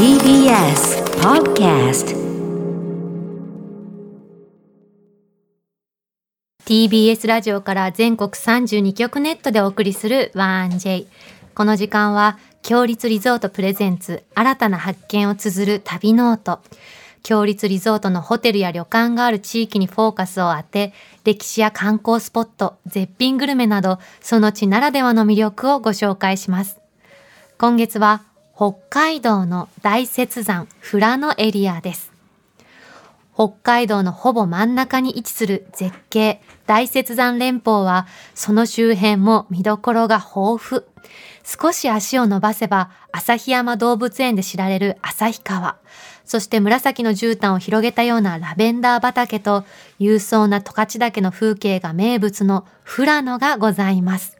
TBS Podcast TBS ラジオから全国32局ネットでお送りする 1J この時間は共立リゾートプレゼンツ新たな発見を綴る旅ノート。共立リゾートのホテルや旅館がある地域にフォーカスを当て歴史や観光スポット絶品グルメなどその地ならではの魅力をご紹介します。今月は北海道の大雪山富良野エリアです。北海道のほぼ真ん中に位置する絶景大雪山連峰はその周辺も見どころが豊富。少し足を伸ばせば旭山動物園で知られる旭川。そして紫の絨毯を広げたようなラベンダー畑と勇壮な十勝岳の風景が名物の富良野がございます。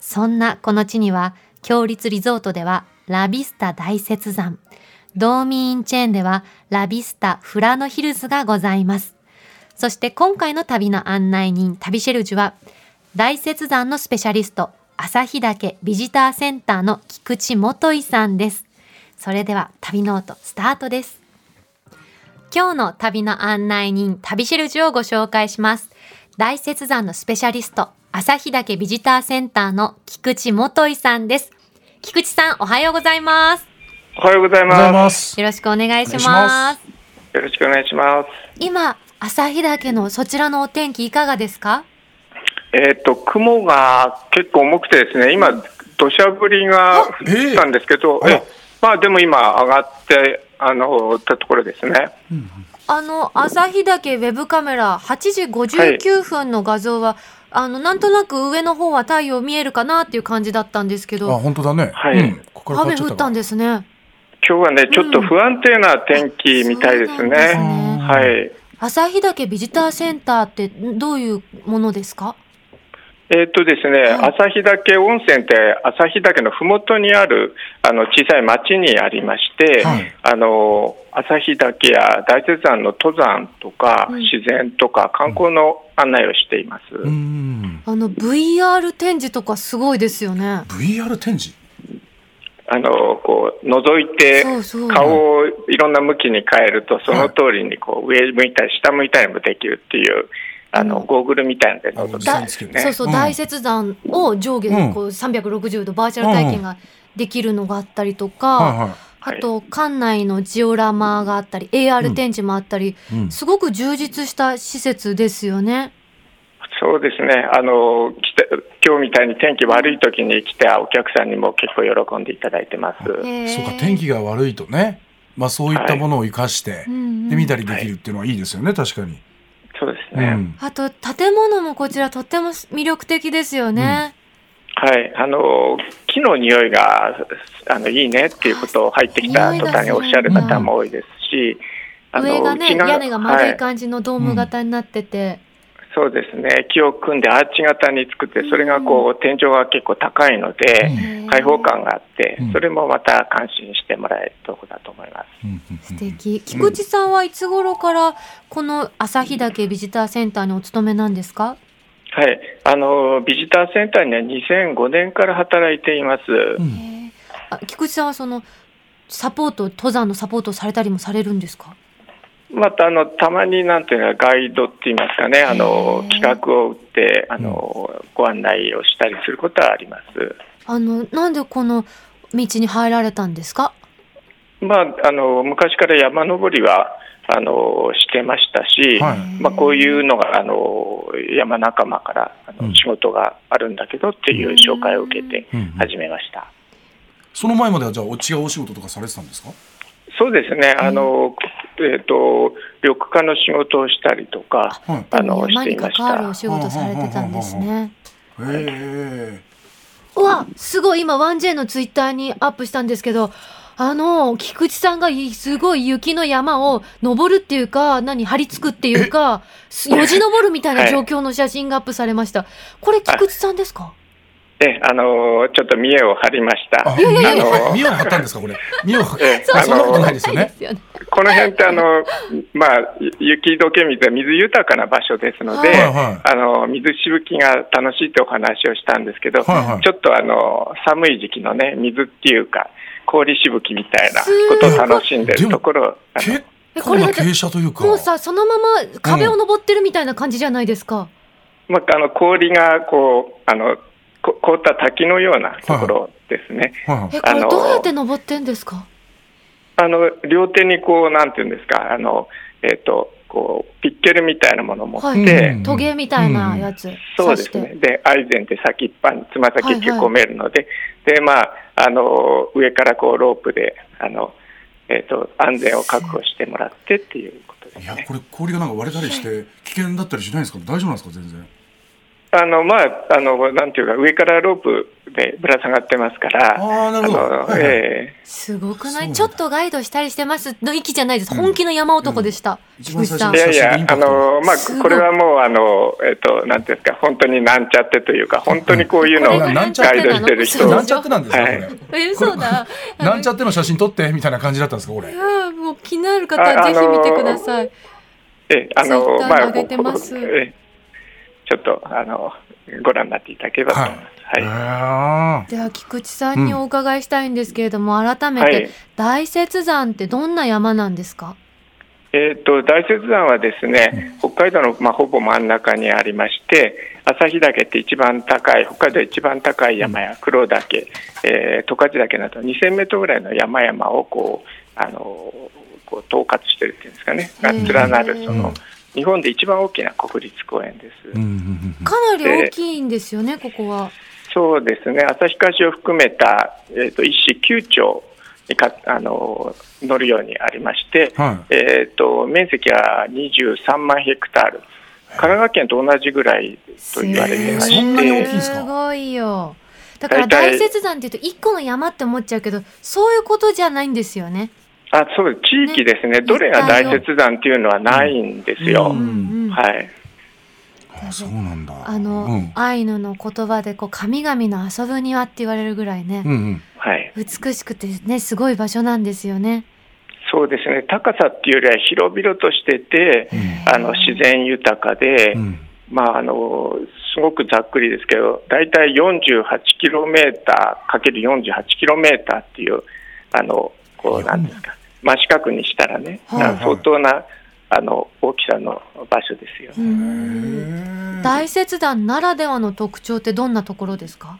そんなこの地には共立リゾートではラビスタ大雪山ドーミーインチェーンではラビスタ富良野ヒルズがございます。そして今回の旅の案内人、旅シェルジュは、大雪山のスペシャリスト、旭岳ビジターセンターの菊池元井さんです。それでは旅ノートスタートです。今日の旅の案内人、旅シェルジュをご紹介します。大雪山のスペシャリスト、旭岳ビジターセンターの菊池元井さんです。菊池さん、おはようございます。おはようございまます。よろしくお願いしま。ますす。よろしくお願いします。今、旭岳のそちらのお天気いかがですか？えっ、と、雲が結構重くてですね、今、土砂降りが降ったんですけど、ええあらえまあでも今上がって、あの、ったところですね。あの、旭岳ウェブカメラ8時59分の画像は、あの、なんとなく上の方は太陽見えるかなっていう感じだったんですけあ、ど、本当だね。はいうん、ここ雨降ったんですね。今日はね、ちょっと不安定な天気みたいですそうなんですね。ねはい。旭岳ビジターセンターってどういうものですか？えっ、とですね、はい旭岳温泉って旭岳のふもとにあるあの小さい町にありまして、はいあの旭岳や大雪山の登山とか、うん自然とか観光の案内をしています。うん。あの、VR 展示とかすごいですよね。VR 展示？あのこう覗いて顔をいろんな向きに変えるとその通りにこう上向いたり下向いたりもできるっていうあのうんゴーグルみたいなのでそうそう、うん。大雪山を上下にこう360度バーチャル体験ができるのがあったりとか、はいはあと館内のジオラマがあったり AR うん。展示もあったり。すごく充実した施設ですよね。そうですね。あの来て今日みたいに天気悪い時に来たお客さんにも結構喜んでいただいてます。そうか、天気が悪いとね。まあ、そういったものを生かしてう、んうん。で、見たりできるっていうのはいいですよね、確かに。そうですね、うん。あと建物もこちらとっても魅力的ですよね。はい。あの木の匂いがあのいいねっていうことを入ってきた途端におっしゃる方も多いですし、あの上がね木屋根が丸い。感じのドーム型になってて、そうですね、木を組んでアーチ型に作って、それがこう天井が結構高いので、うん。開放感があってうん、それもまた感心してもらえるところだと思います。素敵。菊池さんはいつ頃からこの旭岳ビジターセンターにお勤めなんですか？はい、あのビジターセンターには2005年から働いています。あ菊池さんはそのサポート登山のサポートをされたりもされるんですか？またあのたまになんていうのガイドって言いますかね、あの企画を打ってあの、ご案内をしたりすることはあります。あのなんでこの道に入られたんですか？まあ、あの昔から山登りはあのしてましたし、はい。まあ、こういうのがあの山仲間からあうん。の仕事があるんだけどっていう紹介を受けてうん。うん始めました。その前まではじゃあ、お違うお仕事とかされてたんですか？そうですね、あのえー、と緑化の仕事をしたりとか、はい。あのしていました関わるお。仕事されてたんですね。へえ。うわすごい今 1J のツイッターにアップしたんですけどあの菊池さんがいすごい雪の山を登るっていうか何張り付くっていうかす よじ登るみたいな状況の写真がアップされました、これ菊池さんですか？えあのちょっと見栄を張りました。あ、いやいやいやあの見を張ったんですか、これ。見を張 えあ そんなことないですよね。この辺ってあの、まあ、雪解け水は水豊かな場所ですので、はいはい。あの水しぶきが楽しいってお話をしたんですけど、はいはい。ちょっとあの寒い時期のね水っていうか氷しぶきみたいなことを楽しんでるところ、これな傾斜というか。もうさそのまま壁を登ってるみたいな感じじゃないですか、まあ、あの氷がこうあのこ凍った滝のようなところですね。はいはい。えこれあのどうやって登ってんですか？あの両手にこうなんていうんですかあの、えっとこうピッケルみたいなものを持って、はい。うん。トゲみたいなやつそうです刺して。ねでアイゼンって先っぱにつま先に込めるので、でまああの上からこうロープであの、えっと安全を確保してもらってっていうことですね。いやこれ氷がなんか割れたりして危険だったりしないんですか？大丈夫なんですか？全然。あのまああのなんていうか上からロープでぶら下がってますから。ああなるほど。はいはい。ええ。すごくない？ちょっとガイドしたりしてます？の域じゃないです。本気の山男でした、一番最初菊池さん。いやいやあの、まあこれはもう、あの、えっと、なんていうんですか、本当になんちゃってというか、本当にこういうのをガイドしてる人。なんちゃってなんですかこはい。れ？え嘘だ。なんちゃっての写真撮ってみたいな感じだったんですかこれ？いやもう気になる方はぜひ見てください、え、あの、まあ、ちょっと、あの、ご覧になっていただければと思います。はい。はでは菊池さんにお伺いしたいんですけれども、改めて、はい。大雪山ってどんな山なんですか？えっと、大雪山はですね、北海道の、まあ、ほぼ真ん中にありまして、旭岳って一番高い、北海道一番高い山や黒岳、えー、十勝岳など2000メートルぐらいの山々をこう、あの、こう統括してるっていうんですかね、が連なる、そうんの、日本で一番大きな国立公園です。うんうんうんうん。かなり大きいんですよね、ここは。そうですね、旭川市を含めた、えー、と一市9町にかあの乗るようにありまして、はえー、と面積は23万ヘクタール、神奈川県と同じぐらいと言われてましそんなに大きいんて、ですか？すごいよ。だから大雪山っていうと一個の山って思っちゃうけど、そういうことじゃないんですよね。あそう地域ですね、どれが大雪山っていうのはないんですよ。うんうんうんはい。あそうなんだ。あの、うん。アイヌの言葉でこう神々の遊ぶ庭って言われるぐらいね、うんうん。はい、美しくてねすごい場所なんですよね。そうですね、高さっていうよりは広々としてて、あの自然豊かで、うん。まあ、あのすごくざっくりですけど、大体48キロメーターかける48キロメーターっていう、あのこうなんですか、真四角にしたらね、はいあの相当なあの大きさの場所ですよ。大雪山ならではの特徴ってどんなところですか、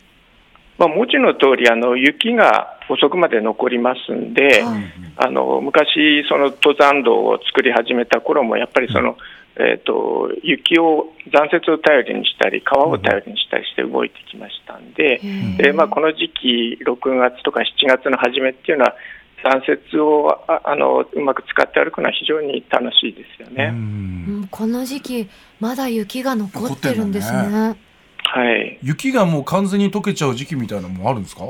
まあ、文字の通りあり、雪が遅くまで残りますんで、はい。あの昔、その登山道を作り始めた頃も、やっぱりその、えー、と雪を残雪を頼りにしたり、川を頼りにしたりして動いてきましたんで、へー。でまあ、この時期、6月とか7月の初めっていうのは、残雪をああのうまく使って歩くのは非常に楽しいですようね。うん。んこの時期まだ雪が残ってるんです残ってね。はい。雪がもう完全に溶けちゃう時期みたいなのもあるんですか？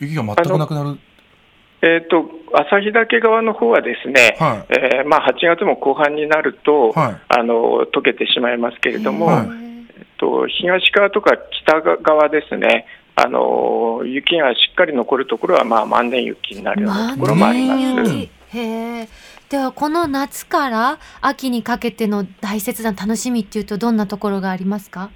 雪が全くなくなる。えー、と旭岳側の方はですね、はえーまあ、8月も後半になると、はい。あの溶けてしまいますけれども、はい。えっと、東側とか北側ですね、あの雪がしっかり残るところは、まあ、万年雪になるようなところもあります。万年雪へえ。ではこの夏から秋にかけての大雪山楽しみっていうとどんなところがありますか？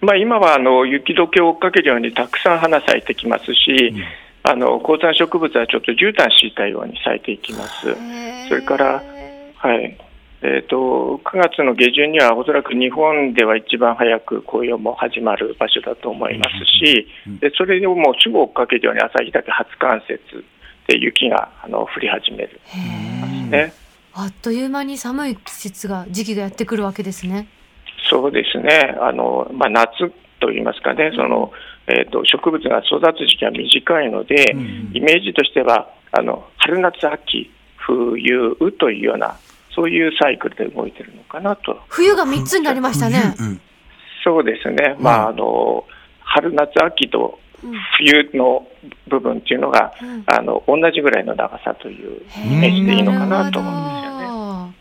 まあ、今はあの雪解けを追っかけるようにたくさん花咲いてきますし、あの高山植物はちょっと絨毯敷いたように咲いていきます。それからはいえー、と9月の下旬にはおそらく日本では一番早く紅葉も始まる場所だと思いますし、でそれをもうすぐ追っかけるように旭岳初冠雪で雪があの降り始める。ね。あっという間に寒い季節が時期がやってくるわけですね。そうですね、あのまあ、夏といいますかね、そのえー、と植物が育つ時期が短いので、うんイメージとしてはあの春夏秋冬というようなそういうサイクルで動いてるのかなと。冬が三つになりましたね。冬そうですね、まああの春夏秋とうん冬の部分っていうのが、うんあの同じぐらいの長さというイメージでいいのかなと思うんですよね。ね。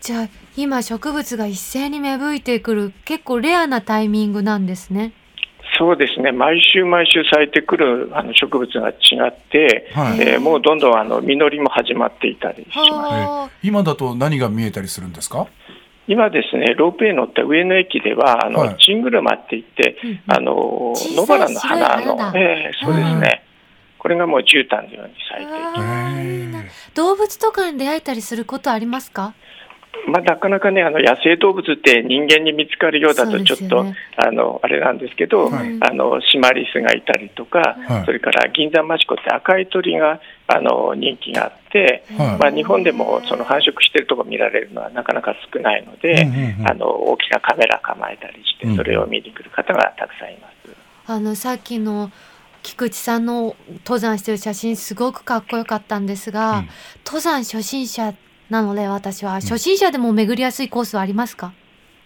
じゃあ今植物が一斉に芽吹いてくる結構レアなタイミングなんですね。そうですね、毎週毎週咲いてくるあの植物が違って、はい。えーもうどんどんあの実りも始まっていたりします。はあ。今だと何が見えたりするんですか？今ですね、ロープウェイ乗った上野駅では、あの、はい。チングルマって言って、うんうん。あの野原の花のえーそうですね、これがもう絨毯のように咲いていきます。動物とかに出会えたりすることありますか？まあ、なかなかね、あの野生動物って人間に見つかるようだと、ちょっと、ねあのあれなんですけど、はい。あのシマリスがいたりとか、はい。それから銀山マチコって赤い鳥があの人気があって、はい。まあ、日本でもその繁殖してるところ見られるのはなかなか少ないので、あの大きなカメラ構えたりしてうん、それを見に来る方がたくさんいます。あのさっきの菊池さんの登山してる写真すごくかっこよかったんですが、うん。登山初心者なので私は初心者でも巡りやすいコースはありますか、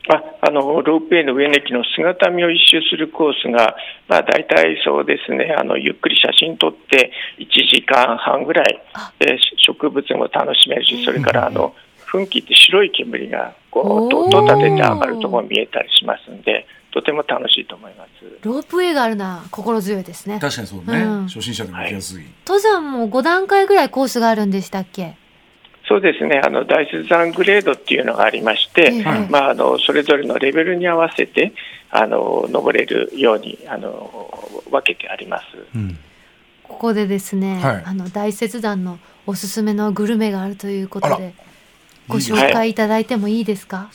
ああのロープウェイの上の駅の姿見を一周するコースが、まあ、大体そうですね。あの、ゆっくり写真撮って、1時間半ぐらいあ、で植物も楽しめるし、それからあの噴気って白い煙がこうと音立てて上がるところ見えたりしますんで、とても楽しいと思います。ロープウェイがあるのは心強いですね。確かにそうね、うん。初心者でも行きやすい、登山も5段階ぐらいコースがあるんでしたっけ？そうですね、あの大雪山グレードっていうのがありまして、ええ。まあ、あのそれぞれのレベルに合わせてあの登れるようにあの分けてあります。うん。ここでですね、はい。あの大雪山のおすすめのグルメがあるということでご紹介いただいてもいいですか、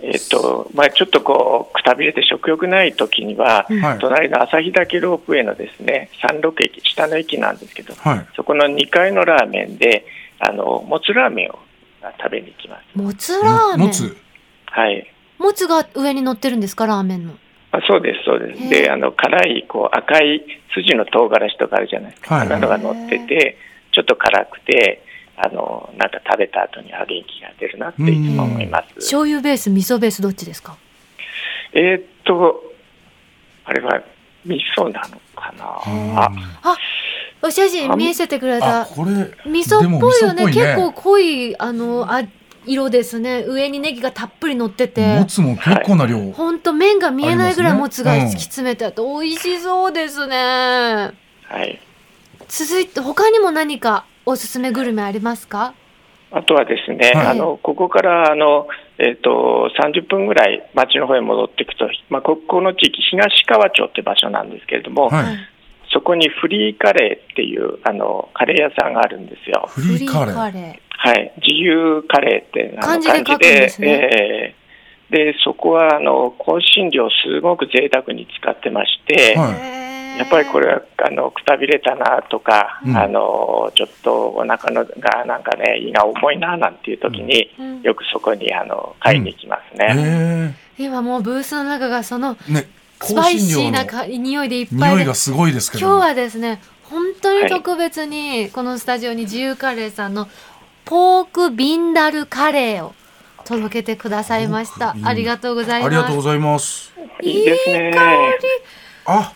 えっとまあ、ちょっとこうくたびれて食欲ない時には、隣の旭岳ロープウェイのですね山麓駅下の駅なんですけどはい。そこの2階のラーメンであのもつラーメンを食べに行きます。もつラーメン？もつ？はい。もつが上に乗ってるんですかラーメンの？あそうです、そうです。で、あの辛いこう赤い筋の唐辛子とかあるじゃないですか、はい。あんなのが乗ってて、ちょっと辛くて、あのなんか食べた後には元気が出るなっていつも思います。醤油ベース味噌ベースどっちですか？えーっと、あれは味噌なのかな？ああお写真見せてくれた。あこれ味噌っぽいよね。でも味噌っぽ結構濃いあのあ色ですね。上にネギがたっぷり乗ってて。もつも結構な量、ほんと麺が見えないぐらいもつが敷き詰めてあって美味しそうですね、はい。続いて他にも何かおすすめグルメありますか？あとはですね、はい。あのここからあの、えーっと30分ぐらい町の方へ戻っていくと、まあ、ここの地域、東川町って場所なんですけれども、はいそこにフリーカレーっていうあのカレー屋さんがあるんですよ。フリーカレー？レはい、自由カレーってあの漢字で書くんですね。えーでそこはあの香辛料すごく贅沢に使ってまして、はい。ー。やっぱりこれはあのくたびれたなとか、うん。あのちょっとお腹のがなんかね胃が重いななんていう時に、うん。よくそこにあの買いに行きますね。へ今もうブースの中がそのえねスパイシーな匂いでいっぱい匂いがすごいですけど。今日はですね本当に特別にこのスタジオに自由カレーさんのポークビンダルカレーを届けてくださいました。ありがとうございます。ありがとうございます。いい香り。あ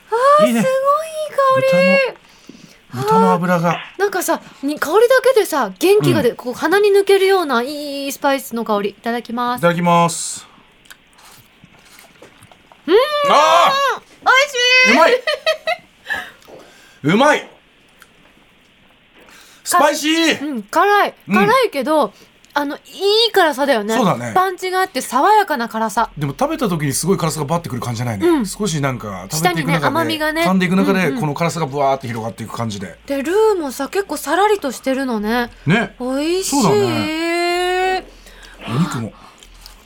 いいね。すごいいい香り。豚の油が。なんかさに香りだけでさ元気が出、こう鼻に抜けるようないいスパイスの香り。いただきます。いただきますうん。あ美味しい。うまい。うまい。スパイシー。うん辛い。うん。辛いけど、あのいい辛さだよね。そうだね。パンチがあって爽やかな辛さ。でも食べた時にすごい辛さがバッてくる感じじゃないね、うん。少しなんか食べていく中で、ね甘みがね。噛んでいく中で、うんうん。この辛さがブワーって広がっていく感じで。でルーもさ結構さらりとしてるのね。ね。美味しい、そうだお肉も。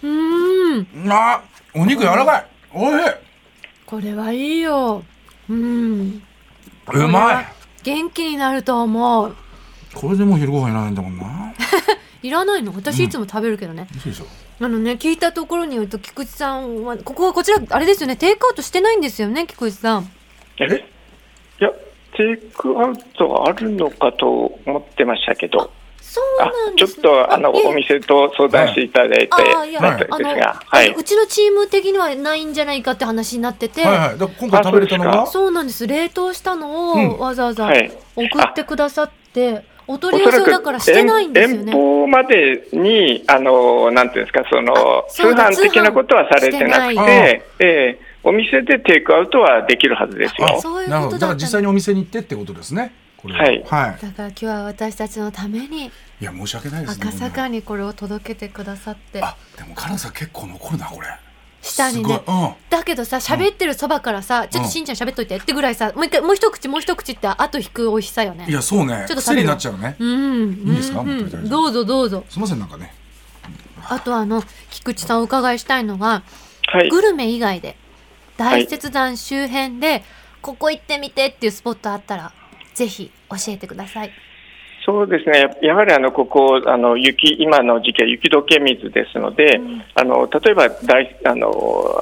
うーん。あお肉柔らかいおい。しいこれはいいよ。うん。うまい。元気になると思う。これでもう昼ご飯いらないんだもんな。いらないの？私いつも食べるけどね、嘘でしょ。あのね聞いたところによると菊池さんはここはこちらあれですよね。テイクアウトしてないんですよね菊池さん。え？いや、テイクアウトはあるのかと思ってましたけど、そうあちょっなんですとあのお店と相談していただいて、いう。ちのチーム的にはないんじゃないかって話になってて、はいはいだか。ら今回食べれたのそうなんです。冷凍したのをうん。わざわざはい。送ってくださって、お取り寄せをだからしてないんですよ遠ね。方までに、あの、なんていうんですか、その、通販的なことはされてなくてええお店でテイクアウトはできるはずですよ。そういうことだったなるほど。だから実際にお店に行ってってことですねこれはい。はい、だから今日は私たちのためにいや申し訳ないですね赤坂にこれを届けてくださって。あでも辛さ結構残るなこれ。下にね。うん。だけどさ喋ってるそばからさ、ちょっとしんちゃん喋っといてってぐらいさもう一回もう一口もう一口って後引く美味しさよね。いやそうね。ちょっと癖になっちゃうね。うん。いいですか？うん。もう食べたいどうぞどうぞ。すいませんなんかね。あとあの菊池さんお伺いしたいのがはい。グルメ以外で大雪山周辺でここ行ってみてっていうスポットあったらぜひ教えてください。そうですね、ややはりあのここあの雪、今の時期は雪解け水ですので、あの例えば大あの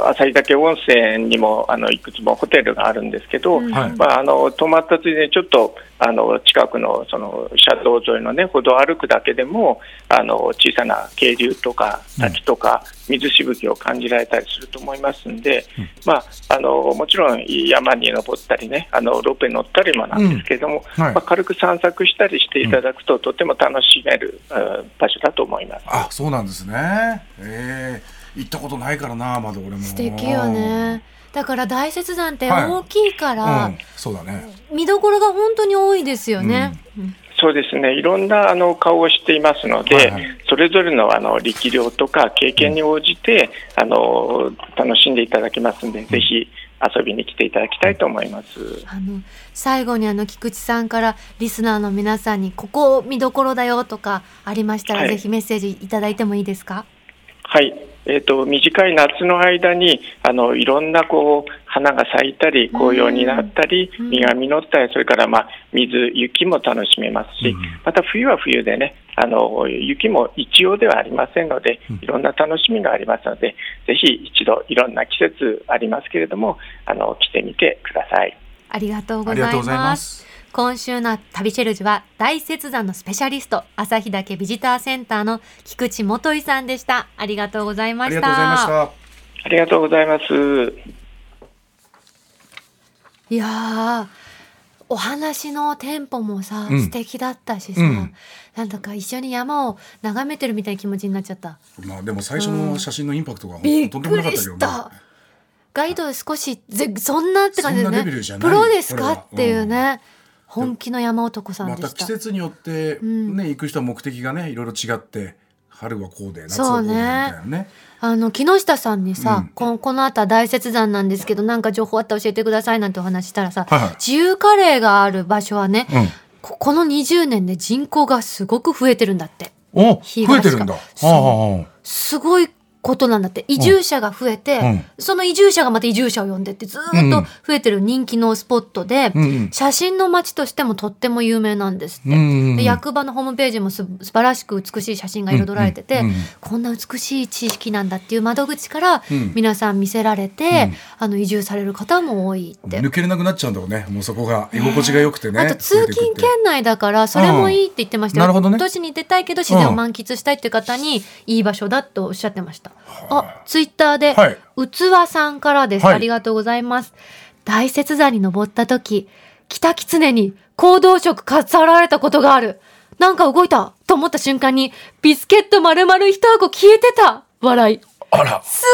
旭岳温泉にもあのいくつもホテルがあるんですけど、うん。はい。まあ、あの泊まったついでにちょっとあの近くのその車道沿いの、ね、歩道を歩くだけでもあの小さな渓流とか滝とか水しぶきを感じられたりすると思いますんで、うん。まあ、あのもちろん山に登ったりねあのロープに乗ったりもなんですけれども、うん。はい。まあ、軽く散策したりしていただくと、とても楽しめる、うん場所だと思います。あそうなんですね。ええ行ったことないからなまだ俺も。素敵よね。だから大雪山ってはい。大きいから、うんそうだね。見どころが本当に多いですよね。うんそうですね、いろんなあの顔をしていますので、はいはい。それぞれのあの力量とか経験に応じて、あの楽しんでいただけますので、ぜひ遊びに来ていただきたいと思います。あの最後にあの菊池さんからリスナーの皆さんにここ見どころだよとかありましたら、はい。ぜひメッセージいただいてもいいですか？はい、えー、と短い夏の間にあのいろんなこう花が咲いたり紅葉になったり、うん。実が実ったりそれから、まあ、水雪も楽しめますし、うん。また冬は冬でねあの雪も一様ではありませんのでうん。いろんな楽しみがありますのでぜひ一度いろんな季節ありますけれどもあの来てみてください。ありがとうございま。す今週の旅シェルジュは大雪山のスペシャリスト旭岳ビジターセンターの菊池元井さんでした。ありがとうございました。ありがとうございましたありがとうございます。いやーお話のテンポもさ、うん素敵だったしさ、うんなんだか一緒に山を眺めてるみたいな気持ちになっちゃった。まあでも最初の写真のインパクトがびっとんでもなかくりったけどねした。ガイド少しぜそんなって感じでねプロですか？っていうね、本気の山男さんまたでした。季節によってん。ね行く人は目的がねいろいろ違って春はこうで夏はこうでみたいなね。あの木下さんにさ、うん。ここの後は大雪山なんですけどなんか情報あったら教えてくださいなんてお話したらさ、はいはい。自由カレーがある場所はね、うん。ここの20年で人口がすごく増えてるんだって。お東増えてるんだ。すごいことなんだって。移住者が増えて、うん。その移住者がまた移住者を呼んでってずーっと増えてる人気のスポットで、うんうん。写真の街としてもとっても有名なんですって。うんうんで役場のホームページもす素晴らしく美しい写真が彩られてて、うんうん。うんこんな美しい地域なんだっていう窓口からうん。皆さん見せられて、うん。あの移住される方も多いって。抜けれなくなっちゃうんだろうね。もうそこが居心地が良くてね。あと通勤圏内だからそれもいいって言ってましたよ、うんなるほどね。都市に出たいけど自然を満喫したいっていう方にいい場所だとおっしゃってました、あツイッターで、はい。器さんからです、はい。ありがとうございます。大雪山に登った時北狐に行動食飾られたことがある。なんか動いたと思った瞬間にビスケット丸々一箱消えてた。笑い。あら。す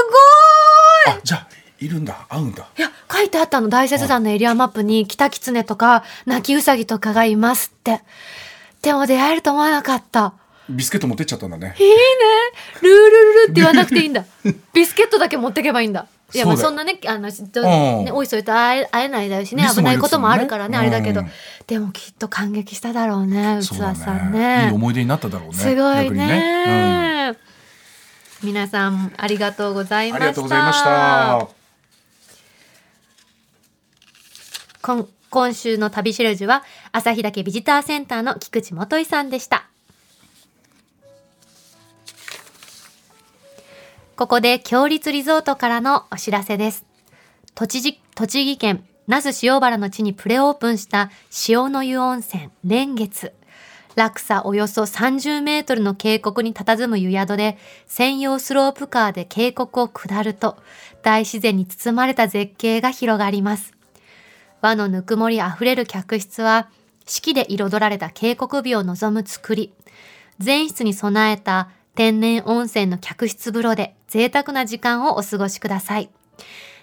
ごーい。あじゃあいるんだ。合うんだ。いや、書いてあったの、大雪山のエリアマップに、キタキツネとか、泣きウサギとかがいますって。でも出会えると思わなかった。ビスケット持ってっちゃったんだねいいね。ルールルルって言わなくていいんだ。ビスケットだけ持ってけばいいんだ。いや、まあそんなね、あの、ね、おいそれと会え会えないだろうしね、危ないこともあるからね、ねれだけどうん。でもきっと感激しただろうね、器さんいいね。思い出になっただろうねすごい逆にね。皆さん、ありがとうございうんあました。りがとうございました今今週の旅しるじは旭岳ビジターセンターの菊池元井さんでしたここで強立リゾートからのお知らせです。栃木栃木県那須塩原の地にプレオープンした塩の湯温泉蓮月。落差およそ30メートルの渓谷に佇む湯宿で専用スロープカーで渓谷を下ると大自然に包まれた絶景が広がります。和のぬくもりあふれる客室は四季で彩られた渓谷美を望む造り。全室に備えた天然温泉の客室風呂で贅沢な時間をお過ごしください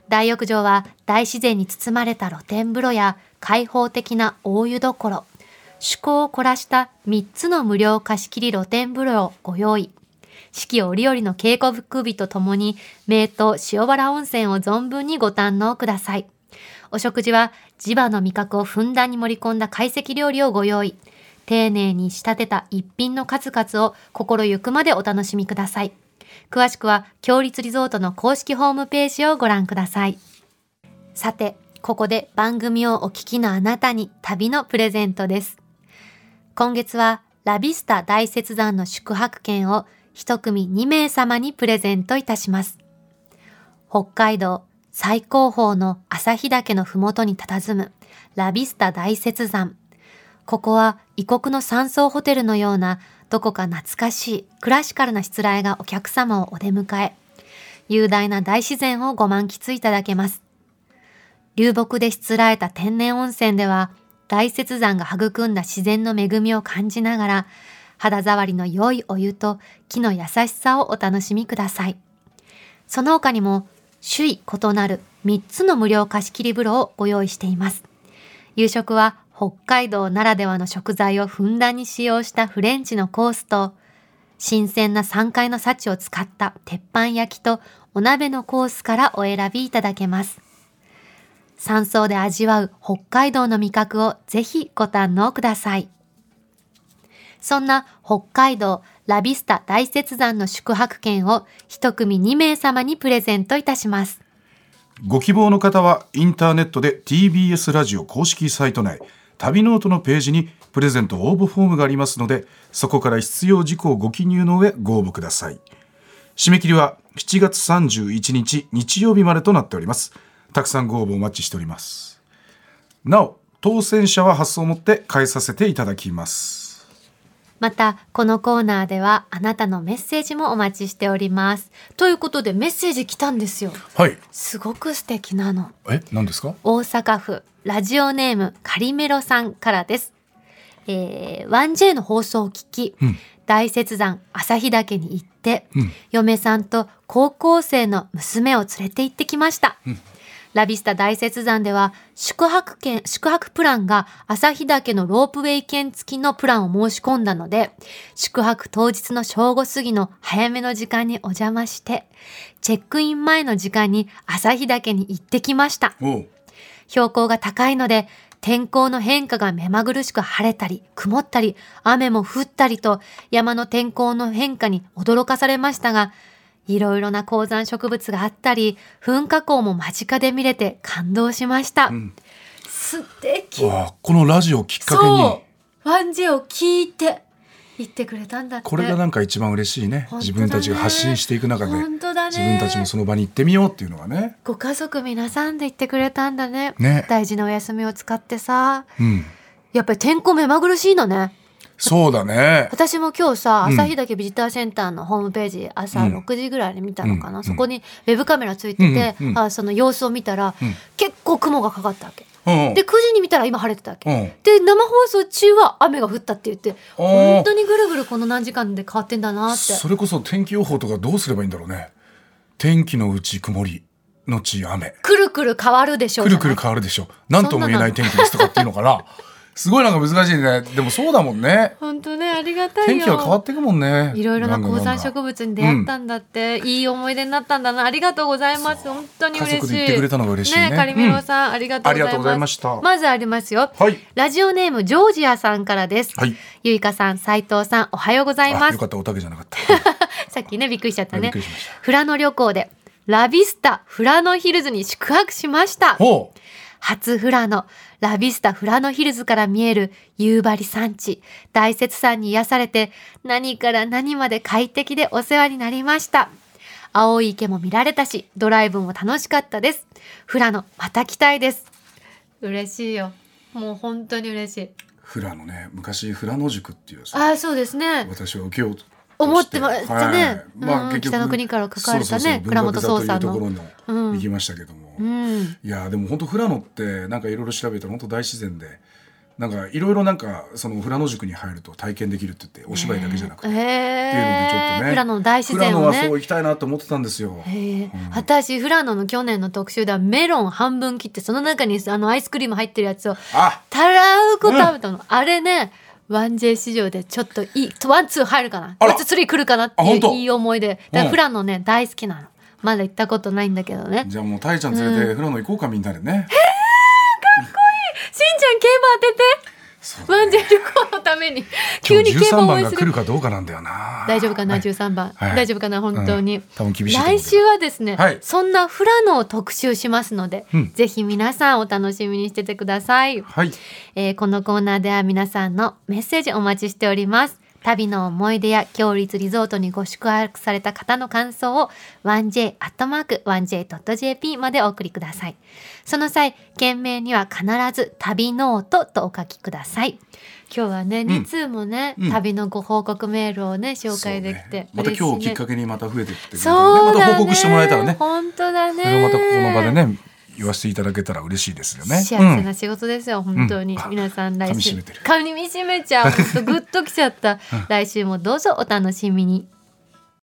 大浴場は大自然に包まれた露天風呂や開放的な大湯どころ趣向を凝らした3つの無料貸し切り露天風呂をご用意四季折々の渓谷美とともに、名湯塩原温泉を存分にご堪能ください。お食事は地場の味覚をふんだんに盛り込んだ懐石料理をご用意。丁寧に仕立てた一品の数々を心ゆくまでお楽しみください。詳しくは、強立リゾートの公式ホームページをご覧ください。さて、ここで番組をお聞きのあなたに旅のプレゼントです。今月はラビスタ大雪山の宿泊券を一組2名様にプレゼントいたします。北海道最高峰の旭岳のふもとに佇むラビスタ大雪山。ここは異国の山荘ホテルのようなどこか懐かしいクラシカルなしつらえがお客様をお出迎え、雄大な大自然をご満喫いただけます。流木でしつらえた天然温泉では、大雪山が育んだ自然の恵みを感じながら、肌触りの良いお湯と木の優しさをお楽しみください。その他にも、種異異なる3つの無料貸切風呂をご用意しています。夕食は北海道ならではの食材をふんだんに使用したフレンチのコースと、新鮮な山海の幸を使った鉄板焼きとお鍋のコースからお選びいただけます。山荘で味わう北海道の味覚をぜひご堪能ください。そんな北海道ラビスタ大雪山の宿泊券を一組2名様にプレゼントいたします。ご希望の方はインターネットで TBS ラジオ公式サイト内旅ノートのページにプレゼント応募フォームがありますのでそこから必要事項をご記入の上ご応募ください。締め切りは7月31日日曜日までとなっております。たくさんご応募お待ちしております。なお当選者は発送をもって代えさせていただきます。また、このコーナーではあなたのメッセージもお待ちしております。ということでメッセージ来たんですよ。はい。すごく素敵なの。え何ですか？大阪府ラジオネームカリメロさんからです。えー、1J の放送を聞き、うん大雪山旭岳に行って、うん嫁さんと高校生の娘を連れて行ってきました。んラビスタ大雪山では宿泊券、宿泊プランが旭岳のロープウェイ券付きのプランを申し込んだので、宿泊当日の正午過ぎの早めの時間にお邪魔して、チェックイン前の時間に旭岳に行ってきました。標高が高いので、天候の変化が目まぐるしく晴れたり、曇ったり、雨も降ったりと、山の天候の変化に驚かされましたが、いろいろな高山植物があったり、噴火口も間近で見れて感動しました。ん。素敵。このラジオをきっかけに。そう。ワンジェを聞いて言ってくれたんだって。これがなんか一番嬉しいね。ね。自分たちが発信していく中で。ね。自分たちもその場に行ってみようっていうのがね。ご家族皆さんで言ってくれたんだね。ね。大事なお休みを使ってさ。うん。やっぱり天候目まぐるしいのね。そうだね。私も今日さうん。旭岳ビジターセンターのホームページ朝うん。6時ぐらいに見たのかな、うん。そこにウェブカメラついてて、うんうんあその様子を見たら、うん。結構雲がかかったわけ。うんで9時に見たら今晴れてたわけ、うん。で生放送中は雨が降ったって言って本当にぐるぐるこの何時間で変わってんだなって。それこそ天気予報とかどうすればいいんだろうね。天気のうち曇りのち雨。くるくる変わるでしょうくるくる変わるでしょ何とも言えない天気ですとかっていうのかなすごいなんか難しいね。でもそうだもんね。本当ねありがたいよ。天気は変わっていくもんね。いろいろな高山物植物に出会ったんだって、いい思い出になったんだな。ありがとうございます。本当に嬉しい。家族で言ってくれたのが嬉しいね。カリメロさん、ありがとうございます。ありがとうございました。まずありますよ。はい。ラジオネームジョージアさんからです、はい。ゆいかさん斉藤さんおはようございます。あよかったおたけじゃなかった。さっきねびっくりしちゃったね。くりしました。富良野旅行でラビスタ富良野ヒルズに宿泊しました。ほう。初富良野ラビスタ富良野ヒルズから見える夕張山地。大雪山に癒されて何から何まで快適でお世話になりました。青い池も見られたしドライブも楽しかったです。富良野また来たいです。嬉しいよ。もう本当に嬉しい。富良野ね昔富良野塾っていうさああそうですね。私は受けようと思ってましたね。はい。まあうん結局北の国から書かれたね倉本壮さんの。行きましたけども、うんいやでも本当富良野ってなんかいろいろ調べたら本当大自然でなんかいろいろなんかその富良野塾に入ると体験できるって言ってお芝居だけじゃなくて、へっていうのでちょっえとね富良野の大自富良然をね。野はそう行きたいなと思ってたんですよ。へえ私富良野の去年の特集ではメロン半分切ってその中にあのアイスクリーム入ってるやつをあ。たらうこ食べたの、あれね 1J 市場でちょっといいワンツー入るかな。ワンツースリー来るかなっていういい思い出。だからうん。フラノね大好きなのまだ行ったことないんだけどね。じゃあもうタイちゃん連れてフラノ行こうかみんなでね、しんちゃん競馬当てて。ワンジェ旅行のために。急今日13に競馬応援する。かどうかなんだよな。大丈夫かな、はい。13番、はい。大丈夫かな本当に、うん。多分厳しい来週はですね、はい。そんな富良野を特集しますので、うん。ぜひ皆さんお楽しみにしててください、はい。えーこのコーナーでは皆さんのメッセージお待ちしております旅の思い出や共立リゾートにご宿泊された方の感想を 1j.1j.jp までお送りください。その際件名には必ず旅ノートとお書きください。今日はね、2通もね、うん。旅のご報告メールをね紹介できて、ね。また今日きっかけにまた増えてってくれたそうだね。また報告してもらえたらね。本当だね。またここの場でね言わせていただけたら嬉しいですよね。幸せな仕事ですよ、本当に、うん。皆さん来週。噛み締めちゃう。本当グッときちゃった、来週もどうぞお楽しみに